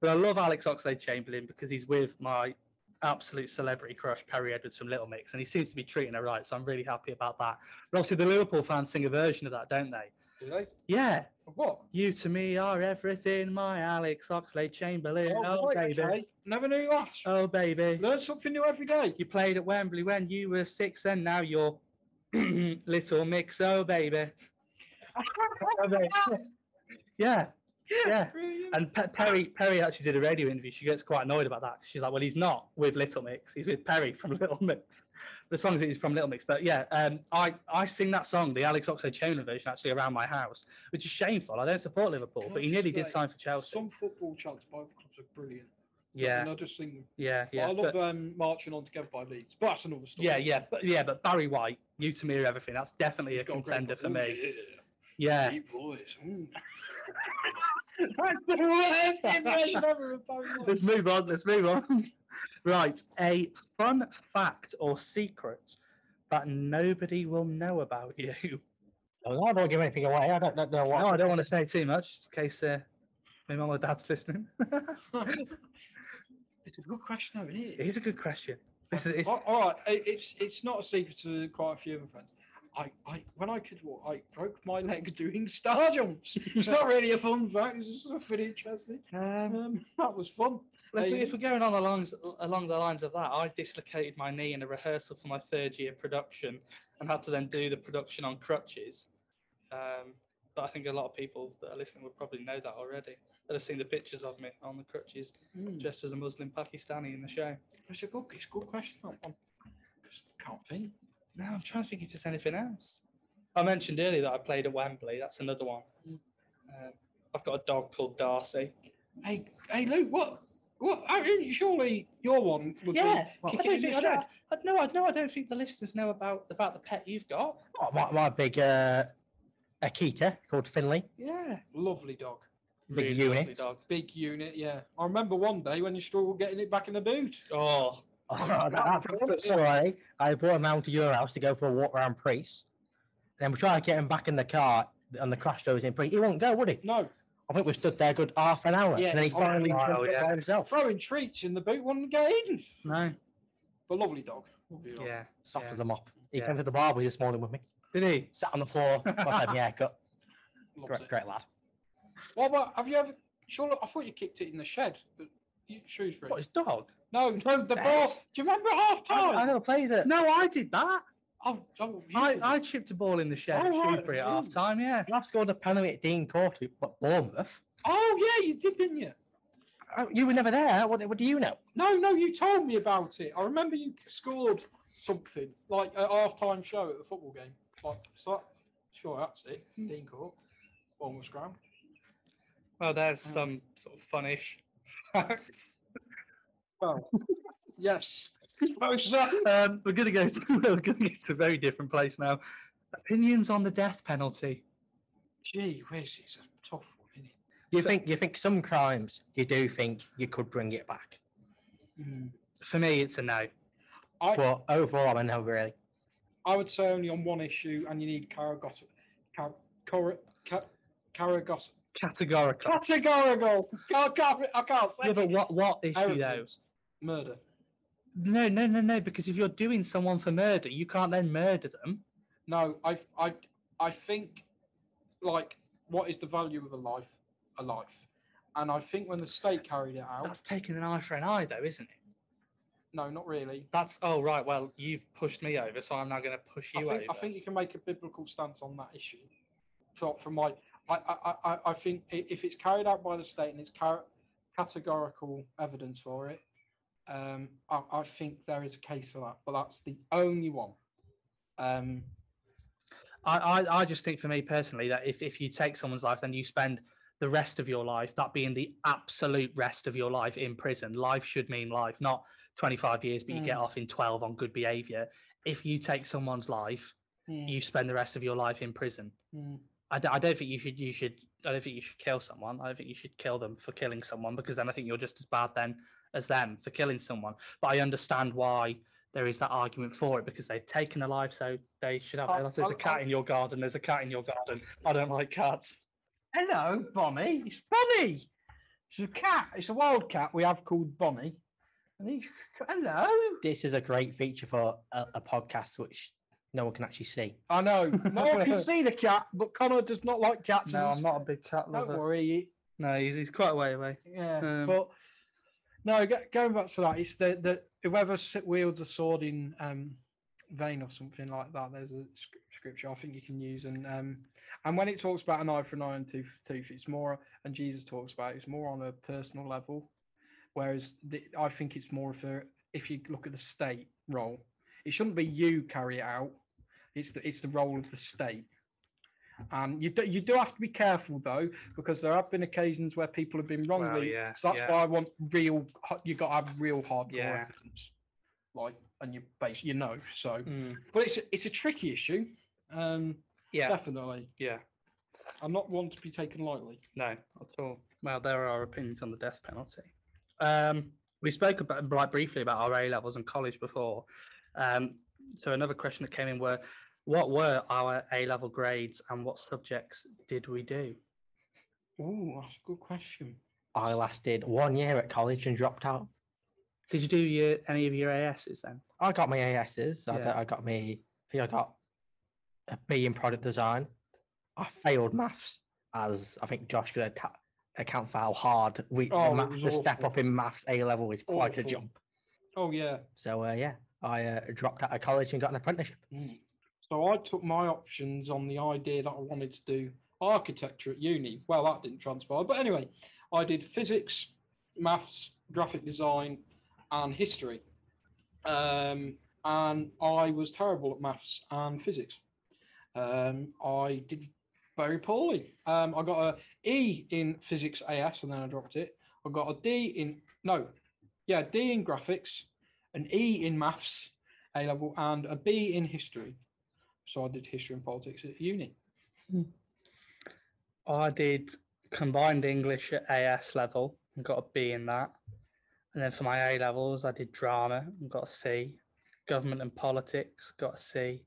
but I love Alex Oxlade-Chamberlain because he's with my absolute celebrity crush Perrie Edwards from Little Mix, and he seems to be treating her right. So I'm really happy about that. But obviously, the Liverpool fans sing a version of that, don't they? Do they? Yeah. What? You to me are everything, my Alex Oxlade-Chamberlain. Oh, oh, right, baby, okay. Never knew that. oh baby. Learn something new every day. You played at Wembley when you were six, and now you're Little Mix. Oh baby. Oh, baby. yeah. Yeah. Brilliant. And Pe- Perrie Perrie actually did a radio interview. She gets quite annoyed about that. She's like, "Well, he's not with Little Mix. He's with Perrie from Little Mix." The songs is from Little Mix, but yeah, um, I I sing that song, the Alex Oxlade-Chamberlain version, actually around my house, which is shameful. I don't support Liverpool, Can I but he just nearly did sign for Chelsea. Some football chants by other clubs are brilliant. yeah, And I just sing them. yeah, But yeah. I love but- um, marching on together by Leeds. But that's another story. yeah, yeah, but yeah, but Barry White, you to me are everything. That's definitely a got great contender voice. for me. yeah. Yeah. Deep voice. Ooh. That's the worst impression ever of Barry White. Let's move on. Let's move on. right, a fun fact or secret that nobody will know about you. No, I don't give anything away. I don't, don't know what. No, I don't want to say too much in case uh, my mum or dad's listening. It's a good question, though, isn't it? it is a good question. This is, it's, All- all right, it's it's not a secret to quite a few of my friends. I, I when I could walk, I broke my leg doing star jumps. It's not really a fun fact. It's just something interesting. Um, that was fun. Well, if, we, Hey. if we're going on the along the lines of that, I dislocated my knee in a rehearsal for my third year production and had to then do the production on crutches. Um, but I think a lot of people that are listening would probably know that already. that have seen the pictures of me on the crutches, Mm. dressed as a Muslim Pakistani in the show. It's a good, it's a good question. That one. Just can't think. No, I'm trying to think if there's anything else. I mentioned earlier that I played at Wembley. That's another one. Um, I've got a dog called Darcy. Hey, hey, Luke, what? What? I mean, surely your one would Yeah, be I kicking don't think I don't. I, no, I no, I don't think the listeners know about about the pet you've got. Oh, my, my big uh, Akita called Finley. Yeah, Lovely dog. Big really unit. dog. Big unit, yeah. I remember one day when you struggled getting it back in the boot. Oh, Oh, that, that's another. I brought him round to your house to go for a walk around Prees. Then we tried to get him back in the car on the crash shows in Prees. He won't go, would he? No, I think we stood there a good half an hour. Yeah, and then he oh, finally wow, jumped yeah. by himself. throwing treats in the boot wouldn't get no, But lovely dog. Lovely dog. yeah. Soft yeah. as a mop. He Yeah. came to the barber this morning with me. Did he? Sat on the floor. got had my haircut. Loves Great, it. great lad. What about, have you ever, sure, I thought you kicked it in the shed, but you, Shrewsbury. What his dog? No, no, the ball. Do you remember at half I, I never played it. No, I did that. Oh, oh, I. I chipped a ball in the shed oh, at Oh, right, Shrewsbury at half time. Yeah. I've scored a penalty at Dean Court at Bournemouth. oh, yeah, you did, didn't you? Oh, You were never there. What, what do you know? No, no, you told me about it. I remember you scored something like a half-time show at the football game. Like, so sure, that's it. Hmm. Dean Court, Bournemouth ground. Well, there's Oh. some sort of funnish facts. Well, yes. Suppose that. Um, we're gonna go to we're gonna go to a very different place now. Opinions on the death penalty. Gee whiz, it's a tough one, isn't it? Do you think you think some crimes you do think you could bring it back? For me, it's a no. I, But overall, I know really. I would say only on one issue, and you need Caragos, Car, Cor, Car, Caragos, Categorical. categorical. I can't, I can't say. Yeah, but what what issue though? Murder. No, no, no, no. Because if you're doing someone for murder, you can't then murder them. No, I, I, I think, like, what is the value of a life? A life. And I think when the state carried it out, That's taking an eye for an eye, though, isn't it? no, not really. That's oh right. Well, you've pushed me over, so I'm now going to push I you think, over. I think you can make a biblical stance on that issue. For, from my, I, I, I, I think if it's carried out by the state and it's car- categorical evidence for it, um, I, I think there is a case for that. But that's the only one. Um, I, I, I just think for me personally that if, if you take someone's life, then you spend the rest of your life, that being the absolute rest of your life in prison. Life should mean life, not 25 years, but you get off in 12 on good behavior. If you take someone's life, you spend the rest of your life in prison. mm, I, d- I don't think you should you should I don't think you should kill someone. I don't think you should kill them for killing someone because then I think you're just as bad then as them for killing someone. But I understand why there is that argument for it because they've taken a life, so they should have. I- their life. There's I- a cat I- in your garden. There's a cat in your garden. I don't like cats. Hello, Bonnie. It's Bonnie. It's a cat. It's a wild cat we have called Bonnie. And he's, hello. This is a great feature for a, a podcast which no one can actually see. I know. No one can see the cat, but Connor does not like cats. No, I'm not a big cat lover. Don't lover. worry. No, he's, he's quite a way away. Yeah, Um, but no, going back to that, it's the, the whoever wields a sword in um, vain or something like that. There's a scripture I think you can use, and um, and when it talks about an eye for an eye and tooth for tooth, it's more, and Jesus talks about it, it's more on a personal level, whereas the, I think it's more of a if you look at the state role, it shouldn't be you carry it out. It's the it's the role of the state. And you do, you do have to be careful though, because there have been occasions where people have been wrongly. yeah, so that's yeah. why I want real. You got to have real hardcore Yeah. evidence, like, and you base, you know. So, Mm, but it's a, it's a tricky issue. Um, yeah, definitely. yeah. I'm not one to be taken lightly. No, at all. Well, there are opinions on the death penalty. Um, we spoke about like briefly about our A levels and college before. Um, so another question that came in were, what were our A level grades and what subjects did we do? Oh, that's a good question. I lasted one year at college and dropped out. Did you do your, any of your ASs then? I got my ASs. I, Yeah. I got me. I think I got a B in product design. I failed maths, as I think Josh could account for how hard we the, Oh, it the step up in maths A level is quite a jump. Oh yeah. So uh, yeah, I uh, dropped out of college and got an apprenticeship. So I took my options on the idea that I wanted to do architecture at uni. Well, that didn't transpire, but anyway, I did physics, maths, graphic design, and history. Um, and I was terrible at maths and physics. Um, I did very poorly. Um, I got a E in physics AS, and then I dropped it. I got a D in no, yeah, D in graphics, an E in maths A level, and a B in history. So I did history and politics at uni. Hmm. I did combined English at AS level and got a B in that. And then for my A levels, I did drama and got a C. Government and politics got a C,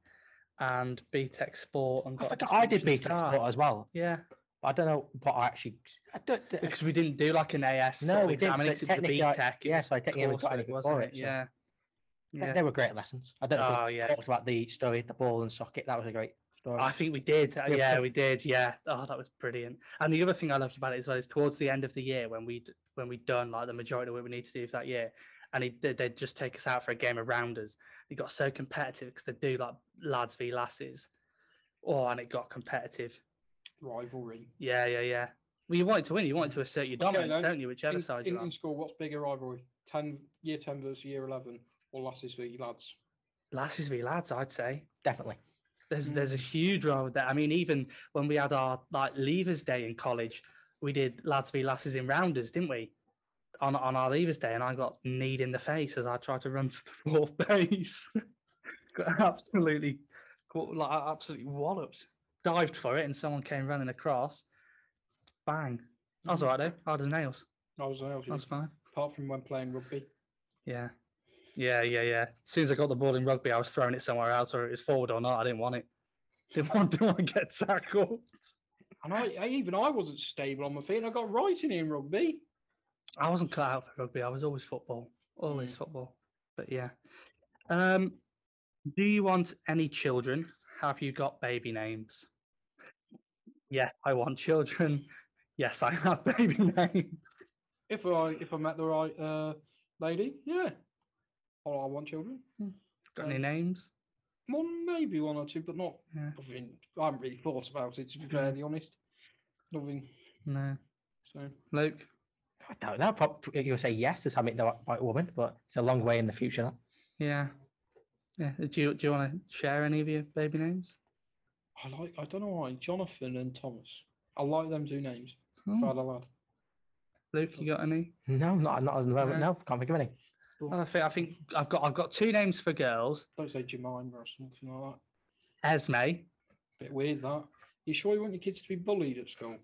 and BTEC sport and I, got. a I did distinction BTEC star. sport as well. Yeah, I don't know what I actually. I don't, because we didn't do like an AS. No, we didn't, exam, and but it's the technically I- BTEC. it yeah, so I technically never got coursework, anything wasn't for it? it, so- Yeah. They, Yeah. they were great lessons. I don't know Oh if we yeah. talked about the story, the ball and socket. That was a great story. I think we did. uh, Yeah, Yeah, we did. Yeah. Oh, that was brilliant. And the other thing I loved about it as well is towards the end of the year when we when we'd done like the majority of what we need to do for that year, and he, they, they'd just take us out for a game of rounders. It got so competitive because they do like lads v lasses. Oh, and it got competitive. Rivalry. Yeah, yeah, yeah. Well, you wanted to win. You wanted to assert your dominance, then. don't you? Whichever In, side you're in on. school, what's bigger rivalry? Ten year ten versus year eleven, or lasses v lads? Lasses v lads, I'd say. Definitely. There's Mm. there's a huge role there. I mean, even when we had our like leavers day in college, we did lads v lasses in rounders, didn't we? On on our leavers day, and I got kneed in the face as I tried to run to the fourth base. got absolutely, got, like absolutely walloped. Dived for it, and someone came running across. Bang! That was Mm. alright though. Hard as nails. I was, I was That's fine. apart from when playing rugby. Yeah. Yeah, yeah, yeah. As soon as I got the ball in rugby, I was throwing it somewhere else, whether it was forward or not. I didn't want it. Didn't want, didn't want to get tackled. And I, I even I wasn't stable on my feet. and I got right in in rugby. I wasn't cut out for rugby. I was always football. Always Mm. football. But yeah. Um, do you want any children? Have you got baby names? Yes, I want children. Yes, I have baby names. If I if I met the right uh, lady, yeah. Oh, I want children. Got any Um, names? One, maybe one or two, but not. Yeah. Nothing. I haven't really thought about it to be fairly honest. Nothing. No. So Luke? I don't know. Probably you'll say yes to something the right woman, but it's a long way in the future. That. Yeah. Yeah. Do you do you want to share any of your baby names? I like. I don't know why. Jonathan and Thomas. I like them two names. Oh, Father lad. Luke, you got any? No, not not at the moment. No. No, can't think of any. I think I think I've got I've got two names for girls. Don't say Jemima or something like that. Esme. Bit weird that. You sure you want your kids to be bullied at school?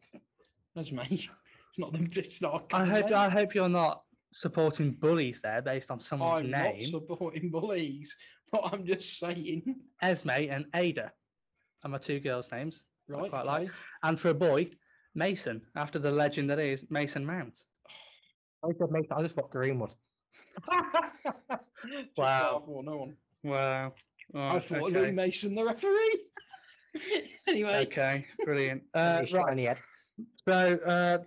That's me. It's not them. It's not. a I common hope name. I hope you're not supporting bullies there based on someone's I'm name. not supporting bullies, but I'm just saying. Esme and Ada are my two girls' names. I Right. quite like. okay. And for a boy, Mason, after the legend that is Mason Mount. I said mate, I just thought Greenwood. Just what Wow. I no one. Wow. I thought Lou Mason, the referee. anyway, Okay, brilliant. Uh, right. in the head. So, uh,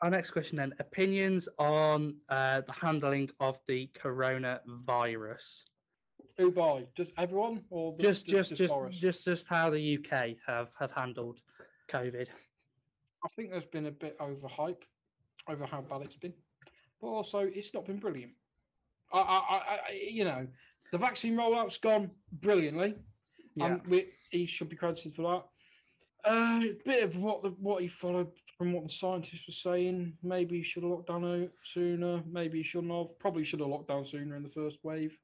our next question then: opinions on uh, the handling of the coronavirus. who by? Just everyone, or the, Just, just, just, Boris? just, just how the UK have have handled COVID. I think there's been a bit overhype over how bad it's been, but also it's not been brilliant. I, I, I, you know, the vaccine rollout's gone brilliantly, Yeah. and we, he should be credited for that. Uh, a bit of what the what he followed from what the scientists were saying. Maybe he should have locked down sooner. Maybe he shouldn't have. Probably should have locked down sooner in the first wave.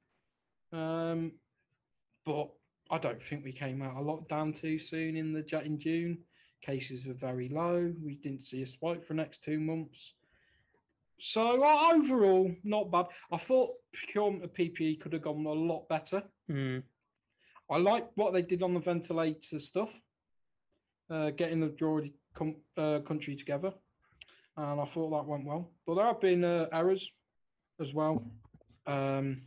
Um, but I don't think we came out of lockdown too soon in the in June. Cases were very low. We didn't see a spike for the next two months. So uh, overall, not bad. I thought procurement of PPE could have gone a lot better. Mm. I like what they did on the ventilator stuff, uh, getting the majority com- uh, country together, and I thought that went well. But there have been uh, errors as well. Um,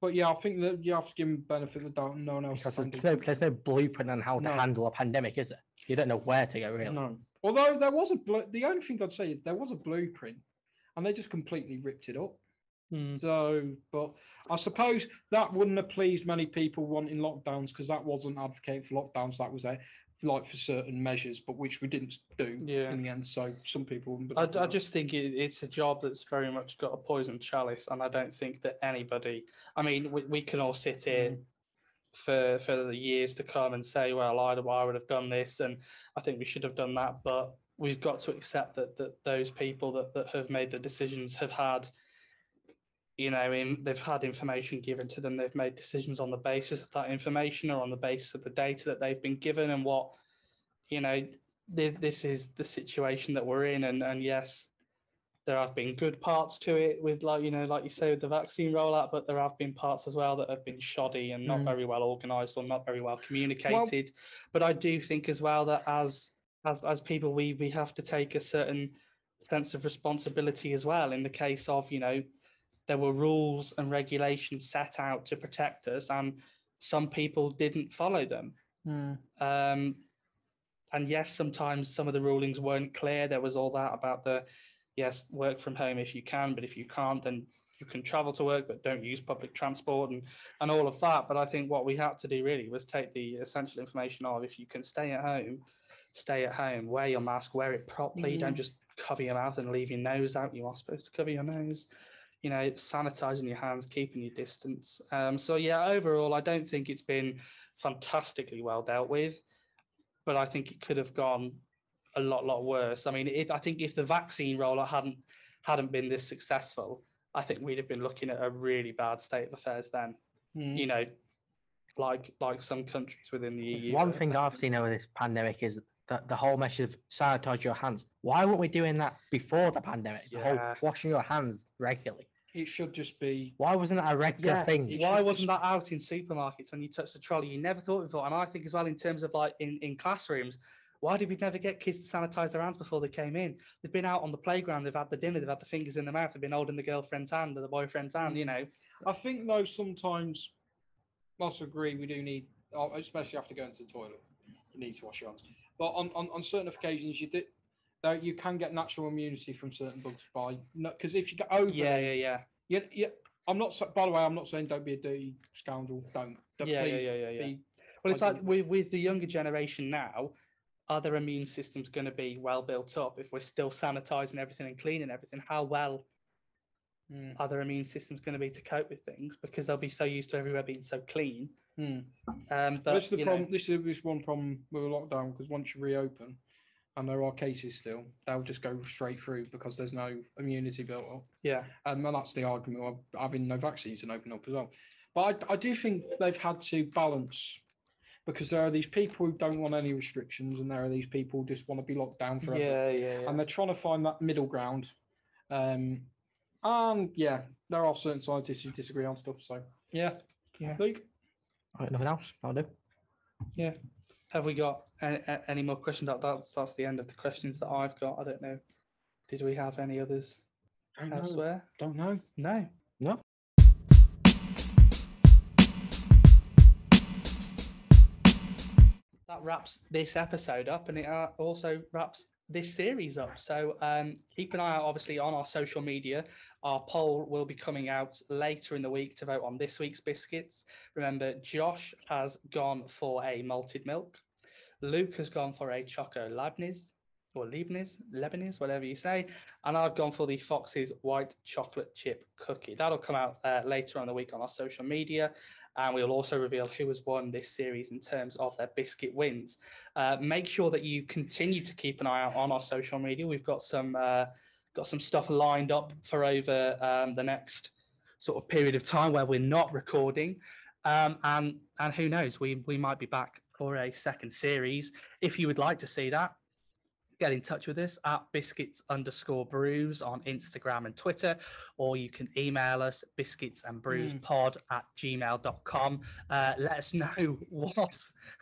but yeah, I think that you have to give them benefit of the doubt. No one else. Because there's no, there's no blueprint on how No. to handle a pandemic, is there? You don't know where to go, really. No. Although there was a blu- the only thing I'd say is there was a blueprint, and they just completely ripped it up. Mm. So, but I suppose that wouldn't have pleased many people wanting lockdowns because that wasn't advocating for lockdowns. That was a like for certain measures, but which we didn't do Yeah. in the end. So some people. wouldn't I, I just think it, it's a job that's very much got a poison chalice, and I don't think that anybody. I mean, we, we can all sit here Mm. for for the years to come and say, "Well, I, I would have done this," and I think we should have done that. But we've got to accept that that those people that that have made the decisions have had, you know, in they've had information given to them. They've made decisions on the basis of that information or on the basis of the data that they've been given and what, you know, this, this is the situation that we're in. And and yes, there have been good parts to it with like you know like you say with the vaccine rollout but there have been parts as well that have been shoddy and not Mm. very well organized or not very well communicated but i do think as well that as as as people we we have to take a certain sense of responsibility as well in the case of you know there were rules and regulations set out to protect us and some people didn't follow them Mm. um, and yes, sometimes some of the rulings weren't clear. There was all that about the yes, work from home if you can, but if you can't, then you can travel to work, but don't use public transport and and all of that. But I think what we had to do really was take the essential information of if you can stay at home, stay at home, wear your mask, wear it properly. Don't just cover your mouth and leave your nose out. You are supposed to cover your nose. You know, sanitizing your hands, keeping your distance. Um, so yeah, overall, I don't think it's been fantastically well dealt with but I think it could have gone a lot, lot worse. I mean, if I think if the vaccine rollout hadn't hadn't been this successful, I think we'd have been looking at a really bad state of affairs then. Mm. You know, like like some countries within the EU. One thing I've seen over this pandemic is that the whole message of sanitize your hands. Why weren't we doing that before the pandemic? The whole Yeah. washing your hands regularly. It should just be. Why wasn't that a regular Yeah, thing? Why wasn't just- that out in supermarkets when you touched the trolley? You never thought before. And I think as well in terms of like in, in classrooms, why did we never get kids to sanitize their hands before they came in? They've been out on the playground, they've had the dinner, they've had the fingers in their mouth, they've been holding the girlfriend's hand or the boyfriend's hand, you know. I think though sometimes, I also agree we do need, uh, especially after going to the toilet, you need to wash your hands. But on, on, on certain occasions, you did. Though you can get natural immunity from certain bugs by because if you get over Yeah, yeah, yeah. yeah, yeah. I'm not. By the way, I'm not saying don't be a dirty scoundrel. Don't. don't Yeah, yeah, yeah, yeah, yeah. be- Well, it's I like with, with the younger generation now, are their immune systems going to be well built up if we're still sanitizing everything and cleaning everything? How well Mm, are their immune systems going to be to cope with things because they'll be so used to everywhere being so clean? Mm. Um, but This is the you know, problem. This is this one problem with a lockdown because once you reopen, and there are cases still, they'll just go straight through because there's no immunity built up. yeah, Um, and that's the argument of having no vaccines and open up as well. But I, I do think they've had to balance because there are these people who don't want any restrictions, and there are these people who just want to be locked down forever. yeah, yeah, yeah. And they're trying to find that middle ground. Um, and yeah, there are certain scientists who disagree on stuff. So yeah, Yeah. Luke. Right, nothing else. I'll do. Yeah. Have we got any, any more questions? That, that's that's the end of the questions that I've got. I don't know. Did we have any others Don't know. elsewhere? Don't know. No. No. that wraps this episode up and it uh, also wraps this series up. So um, keep an eye out obviously on our social media. Our poll will be coming out later in the week to vote on this week's biscuits. Remember josh has gone for a malted milk. Luke has gone for a choco leibniz or leibniz lebanese whatever you say and i've gone for the fox's white chocolate chip cookie that'll come out uh, later on the week on our social media and we'll also reveal who has won this series in terms of their biscuit wins. Uh, make sure that you continue to keep an eye out on our social media. We've got some uh, got some stuff lined up for over um, the next sort of period of time where we're not recording, um, and and who knows, we we might be back for a second series. If you would like to see that, get in touch with us at biscuits underscore brews on Instagram and Twitter, or you can email us biscuits and brews pod at gmail.com. Uh, let us know what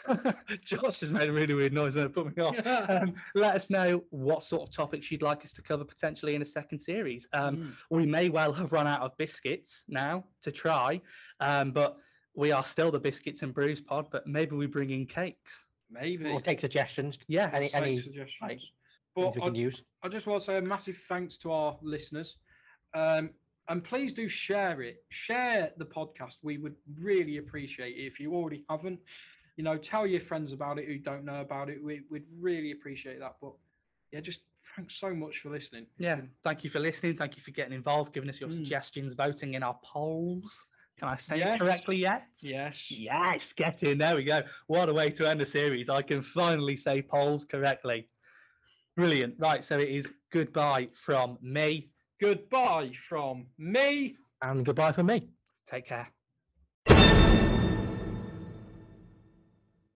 Josh has made a really weird noise and it put me off. Um, let us know what sort of topics you'd like us to cover potentially in a second series. Um, Mm. we may well have run out of biscuits now to try, um, but we are still the biscuits and brews pod. But maybe we bring in cakes. Maybe. We'll take suggestions. Yeah, Any Take any suggestions. like, But we I, can use. I just want to say a massive thanks to our listeners. Um, and please do share it. Share the podcast. We would really appreciate it if you already haven't. You know, tell your friends about it who don't know about it. We, we'd really appreciate that. But yeah, just thanks so much for listening. Yeah, thank you for listening. Thank you for getting involved, giving us your Mm. suggestions, voting in our polls. Can I say Yes. it correctly yet? Yes. Yes, get in. There we go. What a way to end the series. I can finally say polls correctly. Brilliant. Right, so it is goodbye from me. Goodbye from me. And goodbye from me. Take care.